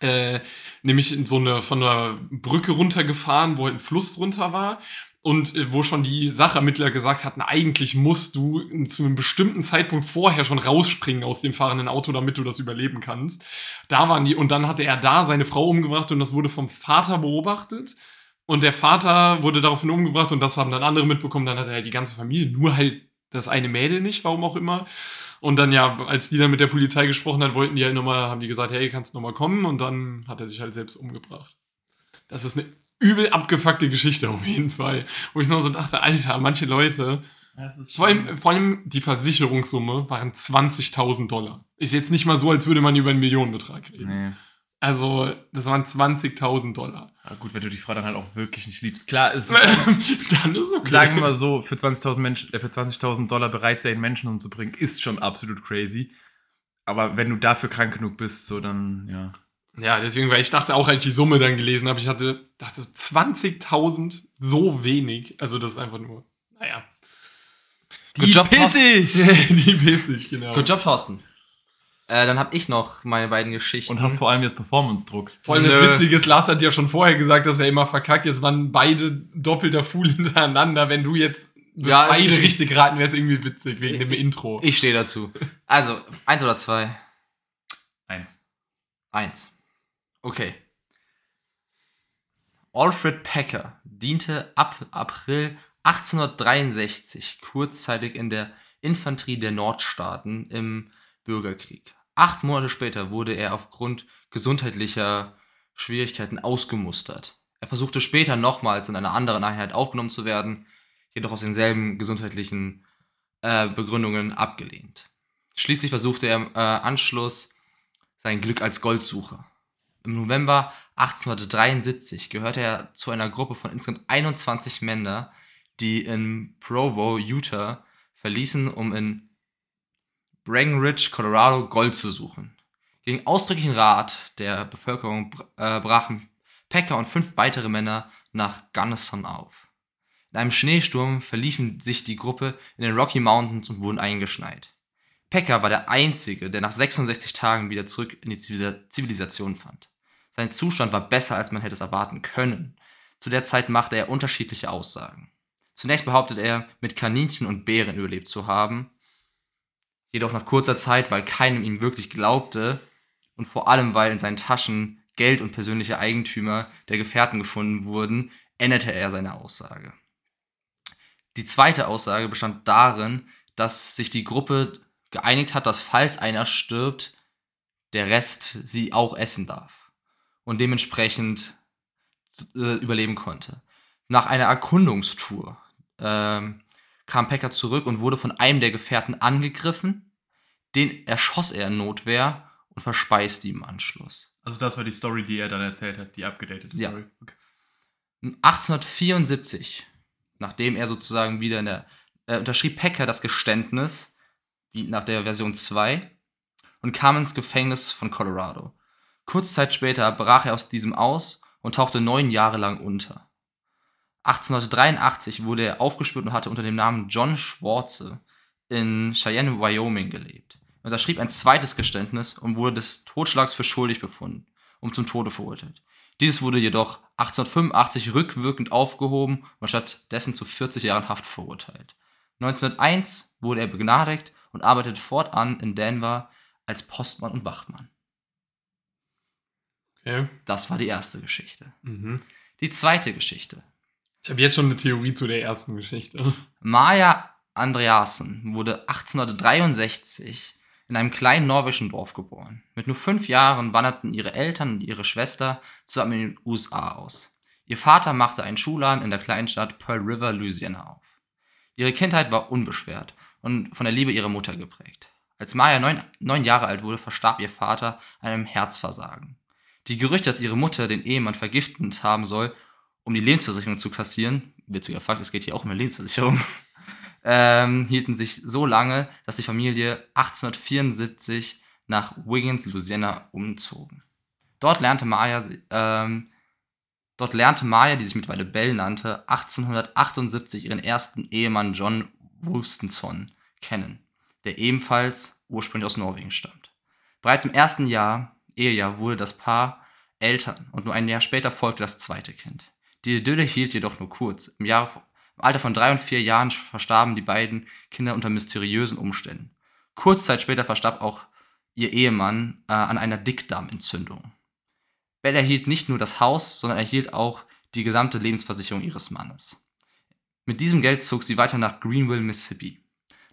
äh, nämlich in so eine, von einer Brücke runtergefahren, wo halt ein Fluss drunter war. Und äh, wo schon die Sachermittler gesagt hatten, eigentlich musst du zu einem bestimmten Zeitpunkt vorher schon rausspringen aus dem fahrenden Auto, damit du das überleben kannst. Da waren die, und dann hatte er da seine Frau umgebracht und das wurde vom Vater beobachtet. Und der Vater wurde daraufhin umgebracht und das haben dann andere mitbekommen. Dann hat er halt die ganze Familie, nur halt das eine Mädel nicht, warum auch immer. Und dann ja, als die dann mit der Polizei gesprochen hat, wollten die halt nochmal, haben die gesagt, hey, kannst du nochmal kommen? Und dann hat er sich halt selbst umgebracht. Das ist eine übel abgefuckte Geschichte auf jeden Fall. Wo ich nur so dachte, Alter, manche Leute, vor allem, vor allem die Versicherungssumme waren 20.000 Dollar. Ist jetzt nicht mal so, als würde man über einen Millionenbetrag reden. Nee. Also, das waren 20.000 Dollar. Aber gut, wenn du die Frau dann halt auch wirklich nicht liebst. Klar, es dann ist okay. sagen wir mal so, für 20.000 Menschen, äh, für 20.000 Dollar bereit sein, Menschen umzubringen, ist schon absolut crazy. Aber wenn du dafür krank genug bist, so dann, ja. Ja, deswegen, weil ich dachte auch, als ich die Summe dann gelesen habe, ich hatte, dachte so, 20.000, so wenig. Also, das ist einfach nur, naja. Good job, pissig! die pissig, genau. Good job, Thorsten. Äh, dann habe ich noch meine beiden Geschichten. Und hast vor allem jetzt Performance-Druck. Vor allem das. Witzige ist, Lars hat ja schon vorher gesagt, dass er immer verkackt. Jetzt waren beide doppelter Fool hintereinander. Wenn du jetzt Ja, beide ich- richtig raten, wäre es irgendwie witzig wegen dem Intro. Ich stehe dazu. Also, eins oder zwei? Eins. Eins. Okay. Alfred Packer diente ab April 1863 kurzzeitig in der Infanterie der Nordstaaten im Bürgerkrieg. Acht Monate später wurde er aufgrund gesundheitlicher Schwierigkeiten ausgemustert. Er versuchte später nochmals in einer anderen Einheit aufgenommen zu werden, jedoch aus denselben gesundheitlichen äh, Begründungen abgelehnt. Schließlich versuchte er im äh, Anschluss sein Glück als Goldsucher. Im November 1873 gehörte er zu einer Gruppe von insgesamt 21 Männern, die in Provo, Utah verließen, um in Breckenridge, Colorado Gold zu suchen. Gegen ausdrücklichen Rat der Bevölkerung äh, brachen Packer und fünf weitere Männer nach Gunnison auf. In einem Schneesturm verliefen sich die Gruppe in den Rocky Mountains und wurden eingeschneit. Packer war der Einzige, der nach 66 Tagen wieder zurück in die Zivilisation fand. Sein Zustand war besser, als man hätte es erwarten können. Zu der Zeit machte er unterschiedliche Aussagen. Zunächst behauptet er, mit Kaninchen und Bären überlebt zu haben. Jedoch nach kurzer Zeit, weil keinem ihm wirklich glaubte und vor allem, weil in seinen Taschen Geld und persönliche Eigentümer der Gefährten gefunden wurden, änderte er seine Aussage. Die zweite Aussage bestand darin, dass sich die Gruppe geeinigt hat, dass falls einer stirbt, der Rest sie auch essen darf und dementsprechend äh, überleben konnte. Nach einer Erkundungstour ähm, kam Packer zurück und wurde von einem der Gefährten angegriffen. Den erschoss er in Notwehr und verspeiste ihm im Anschluss. Also das war die Story, die er dann erzählt hat, die abgedatete Ja. Story. Okay. 1874, nachdem er sozusagen wieder in der, äh, unterschrieb Packer das Geständnis, wie nach der Version 2, und kam ins Gefängnis von Colorado. Kurze Zeit später brach er aus diesem aus und tauchte neun Jahre lang unter. 1883 wurde er aufgespürt und hatte unter dem Namen John Schwarze in Cheyenne, Wyoming gelebt. Er unterschrieb ein zweites Geständnis und wurde des Totschlags für schuldig befunden und zum Tode verurteilt. Dieses wurde jedoch 1885 rückwirkend aufgehoben und stattdessen zu 40 Jahren Haft verurteilt. 1901 wurde er begnadigt und arbeitete fortan in Denver als Postmann und Wachmann. Okay. Das war die erste Geschichte. Mhm. Die zweite Geschichte. Ich habe jetzt schon eine Theorie zu der ersten Geschichte. Maya Andreasen wurde 1863 in einem kleinen norwegischen Dorf geboren. Mit nur fünf Jahren wanderten ihre Eltern und ihre Schwester zusammen in den USA aus. Ihr Vater machte einen Schulladen in der kleinen Stadt Pearl River, Louisiana auf. Ihre Kindheit war unbeschwert und von der Liebe ihrer Mutter geprägt. Als Maya neun, neun Jahre alt wurde, verstarb ihr Vater an einem Herzversagen. Die Gerüchte, dass ihre Mutter den Ehemann vergiftet haben soll, um die Lebensversicherung zu kassieren, witziger Fakt, es geht hier auch um eine Lebensversicherung, ähm, hielten sich so lange, dass die Familie 1874 nach Wiggins, Louisiana, umzogen. Dort lernte Maya, ähm, dort lernte Maya, die sich mittlerweile Belle nannte, 1878 ihren ersten Ehemann John Wolstenson kennen, der ebenfalls ursprünglich aus Norwegen stammt. Bereits im ersten Jahr, Ehejahr, wurde das Paar Eltern und nur ein Jahr später folgte das zweite Kind. Die Idylle hielt jedoch nur kurz. Im, Jahr, Im Alter von drei und vier Jahren verstarben die beiden Kinder unter mysteriösen Umständen. Kurz Zeit später verstarb auch ihr Ehemann äh, an einer Dickdarmentzündung. Belle erhielt nicht nur das Haus, sondern erhielt auch die gesamte Lebensversicherung ihres Mannes. Mit diesem Geld zog sie weiter nach Greenville, Mississippi.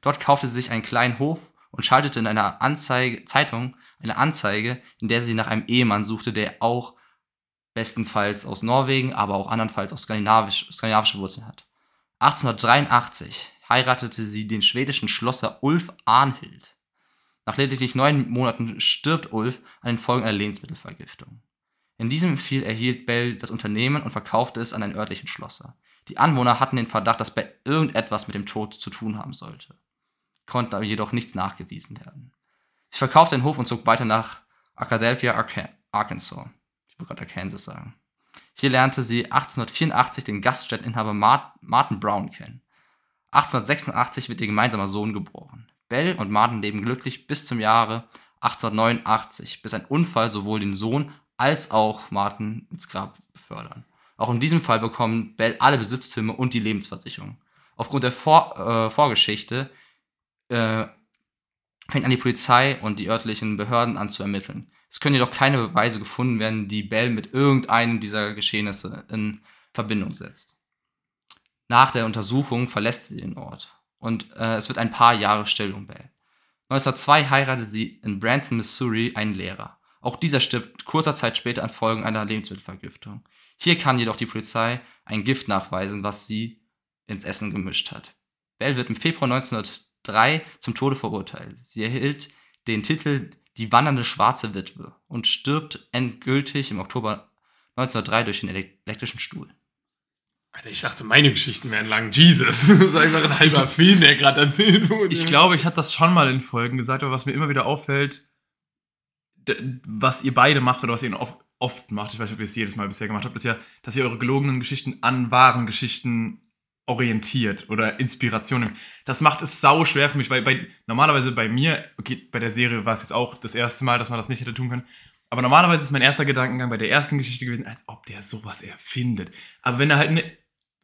Dort kaufte sie sich einen kleinen Hof und schaltete in einer Anzeige, Zeitung eine Anzeige, in der sie nach einem Ehemann suchte, der auch bestenfalls aus Norwegen, aber auch andernfalls aus skandinavisch, skandinavische Wurzeln hat. 1883 heiratete sie den schwedischen Schlosser Ulf Arnhild. Nach lediglich neun Monaten stirbt Ulf an den Folgen einer Lebensmittelvergiftung. In diesem Fall erhielt Bell das Unternehmen und verkaufte es an einen örtlichen Schlosser. Die Anwohner hatten den Verdacht, dass Bell irgendetwas mit dem Tod zu tun haben sollte, konnten aber jedoch nichts nachgewiesen werden. Sie verkaufte den Hof und zog weiter nach Arkadelphia, Arka Arkansas. Wollte gerade Arkansas sagen. Hier lernte sie 1884 den Gaststätteninhaber Mar Martin Brown kennen. 1886 wird ihr gemeinsamer Sohn geboren. Bell und Martin leben glücklich bis zum Jahre 1889, bis ein Unfall sowohl den Sohn als auch Martin ins Grab befördern. Auch in diesem Fall bekommen Bell alle Besitztümer und die Lebensversicherung. Aufgrund der Vor äh, Vorgeschichte äh, fängt an die Polizei und die örtlichen Behörden an zu ermitteln. Es können jedoch keine Beweise gefunden werden, die Bell mit irgendeinem dieser Geschehnisse in Verbindung setzt. Nach der Untersuchung verlässt sie den Ort und äh, es wird ein paar Jahre still um Bell. 1902 heiratet sie in Branson, Missouri, einen Lehrer. Auch dieser stirbt kurzer Zeit später an Folgen einer Lebensmittelvergiftung. Hier kann jedoch die Polizei ein Gift nachweisen, was sie ins Essen gemischt hat. Bell wird im Februar 1903 zum Tode verurteilt. Sie erhielt den Titel die wandernde schwarze Witwe und stirbt endgültig im Oktober 1903 durch den elektrischen Stuhl. Alter, ich dachte, meine Geschichten wären lang. Jesus. Das ist einfach ein halber Film, der gerade erzählt wurde. Ich glaube, ich hatte das schon mal in Folgen gesagt, aber was mir immer wieder auffällt, was ihr beide macht oder was ihr oft, oft macht, ich weiß nicht, ob ihr es jedes Mal bisher gemacht habt, ist ja, dass ihr eure gelogenen Geschichten an wahren Geschichten orientiert oder Inspiration nimmt. Das macht es sau schwer für mich, weil bei, normalerweise bei mir, okay, bei der Serie war es jetzt auch das erste Mal, dass man das nicht hätte tun können, aber normalerweise ist mein erster Gedankengang bei der ersten Geschichte gewesen, als ob der sowas erfindet. Aber wenn er halt eine,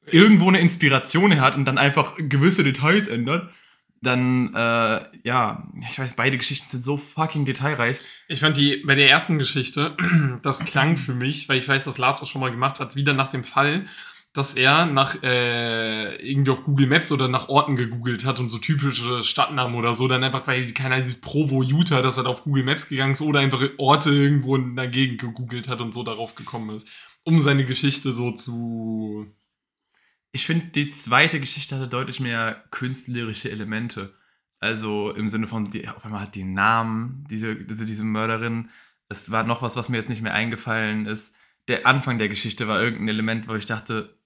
irgendwo eine Inspiration hat und dann einfach gewisse Details ändert, dann, äh, ja, ich weiß, beide Geschichten sind so fucking detailreich. Ich fand die bei der ersten Geschichte, das klang für mich, weil ich weiß, dass Lars das schon mal gemacht hat, wieder nach dem Fall, dass er nach äh, irgendwie auf Google Maps oder nach Orten gegoogelt hat und so typische Stadtnamen oder so, dann einfach, weil keiner dieses Provo Utah, dass er auf Google Maps gegangen ist oder einfach Orte irgendwo in der Gegend gegoogelt hat und so darauf gekommen ist, um seine Geschichte so zu. Ich finde, die zweite Geschichte hatte deutlich mehr künstlerische Elemente. Also im Sinne von, die, auf einmal hat die Namen, diese, diese, diese Mörderin. Es war noch was, was mir jetzt nicht mehr eingefallen ist. Der Anfang der Geschichte war irgendein Element, wo ich dachte,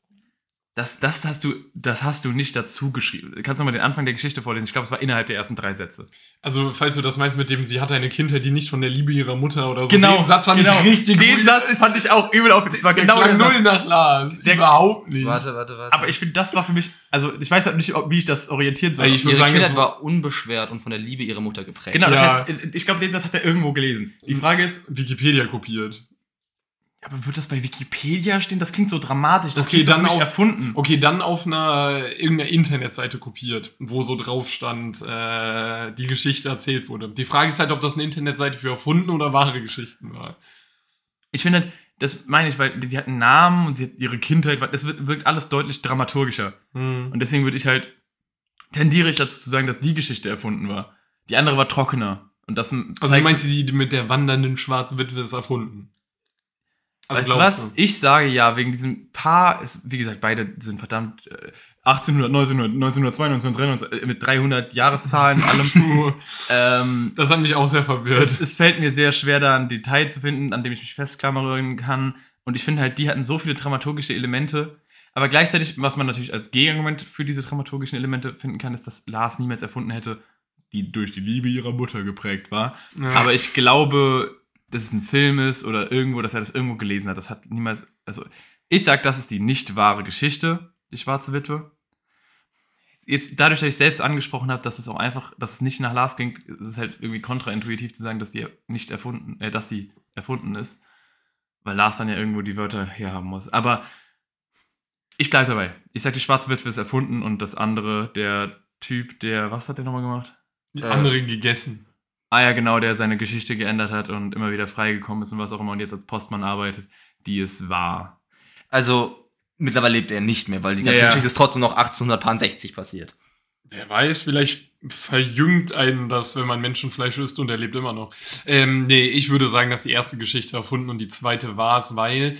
das, das, hast, du, das hast du nicht dazu geschrieben. Kannst du mal den Anfang der Geschichte vorlesen? Ich glaube, es war innerhalb der ersten drei Sätze. Also, falls du das meinst mit dem, sie hatte eine Kindheit, die nicht von der Liebe ihrer Mutter oder so. Genau, den Satz fand genau. ich richtig Den gut. Satz fand ich auch übel auf. Das war Der genau klang der null nach Lars. Der- überhaupt nicht. Warte, warte, warte. Aber ich finde, das war für mich, also ich weiß halt nicht, ob, wie ich das orientieren soll. Ey, ich würd Ihre sagen, Kindheit es war unbeschwert und von der Liebe ihrer Mutter geprägt. genau, das Ja. heißt, ich glaube, den Satz hat er irgendwo gelesen. Die Frage ist, Wikipedia kopiert. Aber wird das bei Wikipedia stehen? Das klingt so dramatisch. Das Okay, klingt so dann mich auf- erfunden. Okay, dann auf einer irgendeiner Internetseite kopiert, wo so drauf stand, äh, die Geschichte erzählt wurde. Die Frage ist halt, ob das eine Internetseite für erfunden oder wahre Geschichten war. Ich finde, das meine ich, weil sie hat einen Namen und sie hat ihre Kindheit, das wirkt alles deutlich dramaturgischer. Hm. Und deswegen würde ich halt, tendiere ich dazu zu sagen, dass die Geschichte erfunden war. Die andere war trockener. Und das Also du meinst, die mit der wandernden schwarzen Witwe ist erfunden? Also weißt du was? Ich sage ja, wegen diesem Paar, ist, wie gesagt, beide sind verdammt äh, 1800, 1900, 1902, 1903, äh, mit 300 Jahreszahlen, allem. ähm, Das hat mich auch sehr verwirrt. es, es fällt mir sehr schwer, da ein Detail zu finden, an dem ich mich festklammern kann. Und ich finde halt, die hatten so viele dramaturgische Elemente. Aber gleichzeitig, was man natürlich als Gegenargument für diese dramaturgischen Elemente finden kann, ist, dass Lars niemals erfunden hätte, die durch die Liebe ihrer Mutter geprägt war. Ja. Aber ich glaube, dass es ein Film ist oder irgendwo, dass er das irgendwo gelesen hat. Das hat niemals. Also, ich sag, das ist die nicht wahre Geschichte, die schwarze Witwe. Jetzt, dadurch, dass ich selbst angesprochen habe, dass es auch einfach, dass es nicht nach Lars klingt, ist es halt irgendwie kontraintuitiv zu sagen, dass die nicht erfunden, äh, dass sie erfunden ist. Weil Lars dann ja irgendwo die Wörter herhaben muss. Aber ich bleibe dabei. Ich sag, die schwarze Witwe ist erfunden und das andere, der Typ, der, was hat der nochmal gemacht? Die Äh, andere gegessen. Ah ja, genau, der seine Geschichte geändert hat und immer wieder freigekommen ist und was auch immer und jetzt als Postmann arbeitet, die ist wahr. Also, mittlerweile lebt er nicht mehr, weil die Ja, ganze ja. Geschichte ist trotzdem noch 1860 passiert. Wer weiß, vielleicht verjüngt einen das, wenn man Menschenfleisch isst und er lebt immer noch. Ähm, nee, ich würde sagen, dass die erste Geschichte erfunden und die zweite war es, weil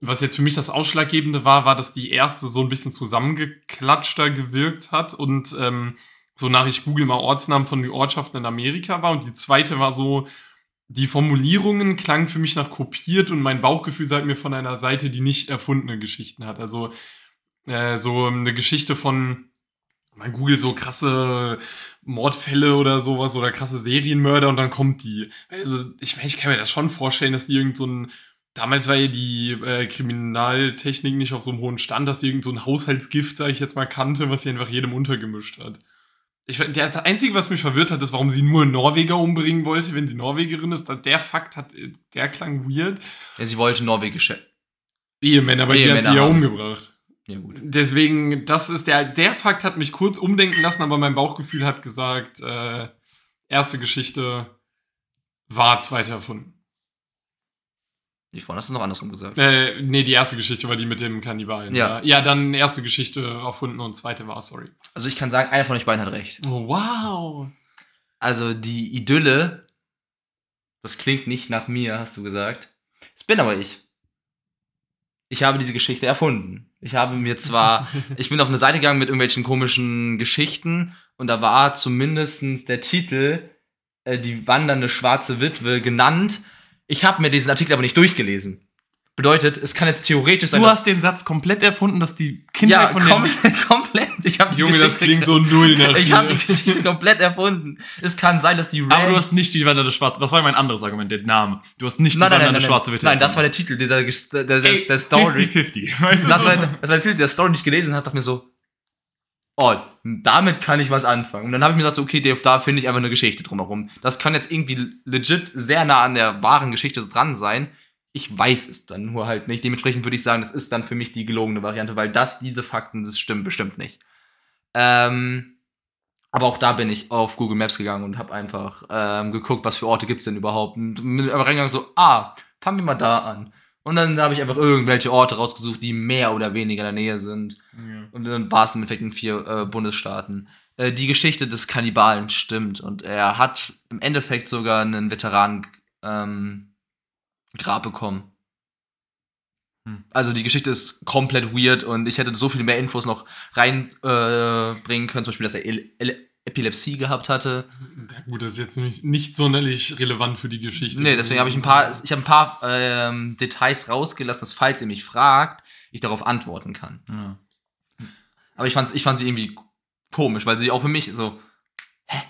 was jetzt für mich das Ausschlaggebende war, war, dass die erste so ein bisschen zusammengeklatschter gewirkt hat und ähm, so nach ich google mal Ortsnamen von Ortschaften in Amerika war und die zweite war so, die Formulierungen klangen für mich nach kopiert und mein Bauchgefühl sagt mir von einer Seite, die nicht erfundene Geschichten hat. Also äh, so eine Geschichte von man googelt so krasse Mordfälle oder sowas oder krasse Serienmörder und dann kommt die. Also ich ich kann mir das schon vorstellen, dass die irgend so ein Damals war ja die äh, Kriminaltechnik nicht auf so einem hohen Stand, dass die irgend so Haushaltsgift, sag ich jetzt mal, kannte, was sie einfach jedem untergemischt hat. Ich, der, das Einzige, was mich verwirrt hat, ist, warum sie nur Norweger umbringen wollte, wenn sie Norwegerin ist. Der Fakt hat, der klang weird. Ja, sie wollte norwegische. Ehemänner, aber die hat Ehemänner sie ja umgebracht. Ja, gut. Deswegen, das ist der, der Fakt hat mich kurz umdenken lassen, aber mein Bauchgefühl hat gesagt, äh, erste Geschichte war zweite erfunden. Ich vorhin hast du noch andersrum gesagt. Äh, nee, die erste Geschichte war die mit dem Kannibalen. Ja. Ja, dann erste Geschichte erfunden und zweite war, sorry. Also ich kann sagen, einer von euch beiden hat recht. Oh, wow. Also die Idylle, das klingt nicht nach mir, hast du gesagt. Das bin aber ich. Ich habe diese Geschichte erfunden. Ich habe mir zwar, ich bin auf eine Seite gegangen mit irgendwelchen komischen Geschichten und da war zumindestens der Titel äh, die wandernde schwarze Witwe genannt. Ich habe mir diesen Artikel aber nicht durchgelesen. Bedeutet, es kann jetzt theoretisch sein. Du hast den Satz komplett erfunden, dass die Kinder ja, von komplett, komplett. Ich habe die Junge, das Geschichte- klingt so null nach Ich habe die Geschichte komplett erfunden. Es kann sein, dass die Aber Rand- du hast nicht die wandernde schwarze. Was war mein anderes Argument? Der Name. Du hast nicht nein, die nein, wandernde nein, schwarze nein, Witwe. nein, das war der Titel dieser der, der, Ey, der Story. 50-50. Weißt du? Das so? war, das war der Titel der Story, die ich gelesen habe, dachte mir so, oh, damit kann ich was anfangen. Und dann habe ich mir gesagt, so, okay, Dave, da finde ich einfach eine Geschichte drumherum. Das kann jetzt irgendwie legit sehr nah an der wahren Geschichte dran sein. Ich weiß es dann nur halt nicht. Dementsprechend würde ich sagen, das ist dann für mich die gelogene Variante, weil das, diese Fakten, das stimmt bestimmt nicht. Ähm, aber auch da bin ich auf Google Maps gegangen und habe einfach ähm, geguckt, was für Orte gibt's denn überhaupt. Und mit am Reingang so, ah, fangen wir mal da an. Und dann habe ich einfach irgendwelche Orte rausgesucht, die mehr oder weniger in der Nähe sind. Ja. Und dann war es im Endeffekt in vier äh, Bundesstaaten. Äh, die Geschichte des Kannibalen stimmt. Und er hat im Endeffekt sogar einen Veteranen ähm, Grab bekommen. Hm. Also die Geschichte ist komplett weird und ich hätte so viel mehr Infos noch reinbringen äh, können, zum Beispiel, dass er Epilepsie gehabt hatte. Ja, gut, das ist jetzt nicht, nicht sonderlich relevant für die Geschichte. Nee, deswegen habe ich ein paar, ich habe ein paar ähm, Details rausgelassen, dass falls ihr mich fragt, ich darauf antworten kann. Ja. Aber ich fand's, ich fand sie irgendwie komisch, weil sie auch für mich so, hä?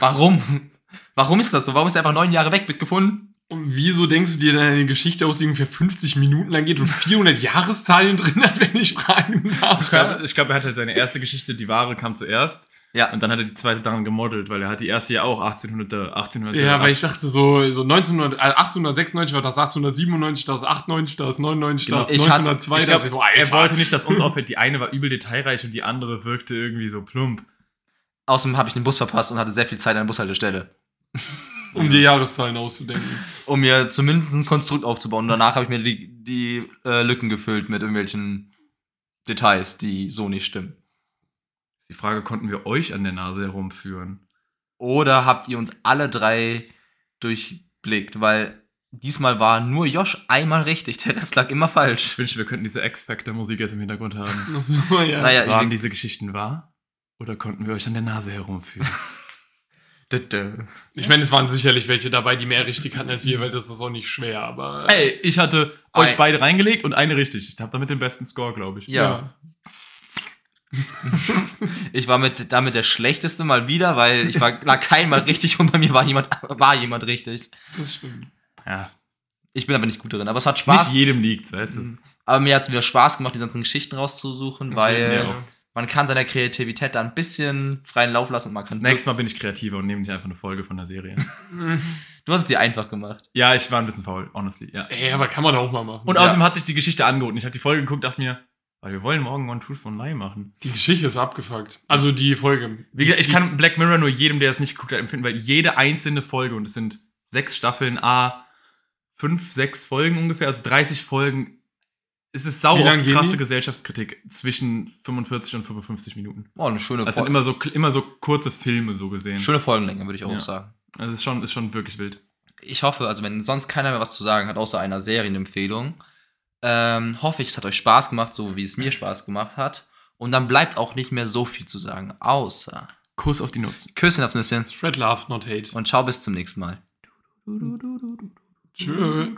Warum? Warum ist das so? Warum ist er einfach neun Jahre weg, wird gefunden? Und wieso denkst du dir, deine Geschichte aus die ungefähr 50 Minuten lang geht und 400 Jahreszahlen drin hat, wenn ich fragen darf? Ich glaube, ich glaub, er hat halt seine erste Geschichte, die wahre kam zuerst. Ja. Und dann hat er die zweite daran gemodelt, weil er hat die erste ja auch 1800, 1800. Ja, weil ich dachte so, so 1900, äh, 1896 war das, 1897 das, 98 das, 99 das, Genau, ich hatte- 1902 ich das. glaub, so, er wollte nicht, dass uns auffällt, die eine war übel detailreich und die andere wirkte irgendwie so plump. Außerdem habe ich den Bus verpasst und hatte sehr viel Zeit an der Bushaltestelle, um die Jahreszahlen auszudenken. um mir zumindest ein Konstrukt aufzubauen. Und danach habe ich mir die, die äh, Lücken gefüllt mit irgendwelchen Details, die so nicht stimmen. Die Frage, konnten wir euch an der Nase herumführen? Oder habt ihr uns alle drei durchblickt? Weil diesmal war nur Josh einmal richtig, der Rest lag immer falsch. Ich wünschte, wir könnten diese X-Factor-Musik jetzt im Hintergrund haben. So, ja. Naja, Waren diese Geschichten wahr? Oder konnten wir euch an der Nase herumführen? Ich meine, es waren sicherlich welche dabei, die mehr richtig hatten als wir, weil das ist auch nicht schwer, aber. Ey, ich hatte euch Ei. beide reingelegt und eine richtig. Ich habe damit den besten Score, glaube ich. Ja. Ich war mit, damit der schlechteste mal wieder, weil ich war lag keinmal richtig und bei mir war jemand, war jemand richtig. das stimmt. ja. Ich bin aber nicht gut darin, aber es hat Spaß. Nicht jedem liegt, weißt du? Es- Aber mir hat es wieder Spaß gemacht, die ganzen Geschichten rauszusuchen, weil ja. man kann seiner Kreativität da ein bisschen freien Lauf lassen und man Das kann. nächste Mal bin ich kreativer und nehme nicht einfach eine Folge von der Serie. Du hast es dir einfach gemacht. ja, ich war ein bisschen faul, honestly. Ja. Ey, aber kann man auch mal machen. Und Ja. außerdem hat sich die Geschichte angeboten. Ich habe die Folge geguckt, dachte mir, weil wir wollen morgen One Truth One Lie machen. die Geschichte ist abgefuckt. Also die Folge. Wie gesagt, ich kann Black Mirror nur jedem, der es nicht geguckt hat, empfinden, weil jede einzelne Folge, und es sind sechs Staffeln, a fünf, sechs Folgen ungefähr, also 30 Folgen, es ist sau oft krasse die? Gesellschaftskritik zwischen 45 und 55 Minuten. Oh, eine schöne, Das sind immer so, immer so kurze Filme so gesehen. schöne Folgenlänge, würde ich auch Ja. sagen. Also es ist schon, ist schon wirklich wild. Ich hoffe, also wenn sonst keiner mehr was zu sagen hat, außer einer Serienempfehlung, ähm, hoffe ich, es hat euch Spaß gemacht, so wie es mir Spaß gemacht hat. Und dann bleibt auch nicht mehr so viel zu sagen, außer Kuss auf die Nuss. Küsschen aufs Nüsschen Spread love, not hate. und ciao bis zum nächsten Mal. Tschö.